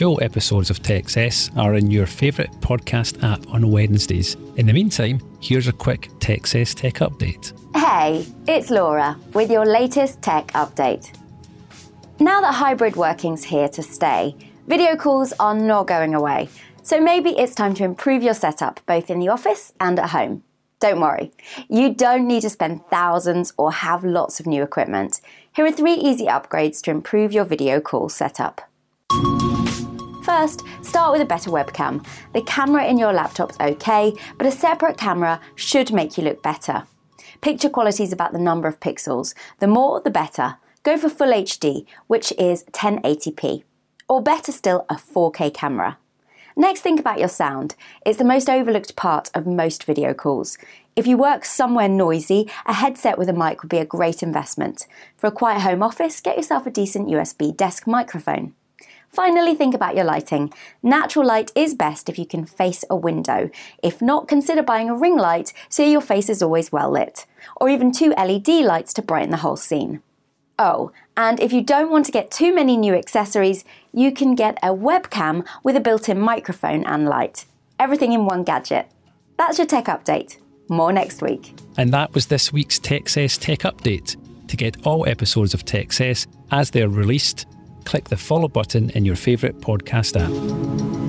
Full episodes of Techcess are in your favourite podcast app on Wednesdays. In the meantime, here's a quick Techcess tech update. Hey, it's Laura with your latest tech update. Now that hybrid working's here to stay, video calls are not going away. So maybe it's time to improve your setup both in the office and at home. Don't worry, you don't need to spend thousands or have lots of new equipment. Here are three easy upgrades to improve your video call setup. First, start with a better webcam. The camera in your laptop's okay, but a separate camera should make you look better. Picture quality is about the number of pixels. The more, the better. Go for Full HD, which is 1080p. Or better still, a 4K camera. Next, think about your sound. It's the most overlooked part of most video calls. If you work somewhere noisy, a headset with a mic would be a great investment. For a quiet home office, get yourself a decent USB desk microphone. Finally, think about your lighting. Natural light is best if you can face a window. If not, consider buying a ring light so your face is always well lit, or even two LED lights to brighten the whole scene. Oh, and if you don't want to get too many new accessories, you can get a webcam with a built in microphone and light. Everything in one gadget. That's your tech update. More next week. And that was this week's Techcess Tech Update. To get all episodes of Techcess as they're released, click the follow button in your favourite podcast app.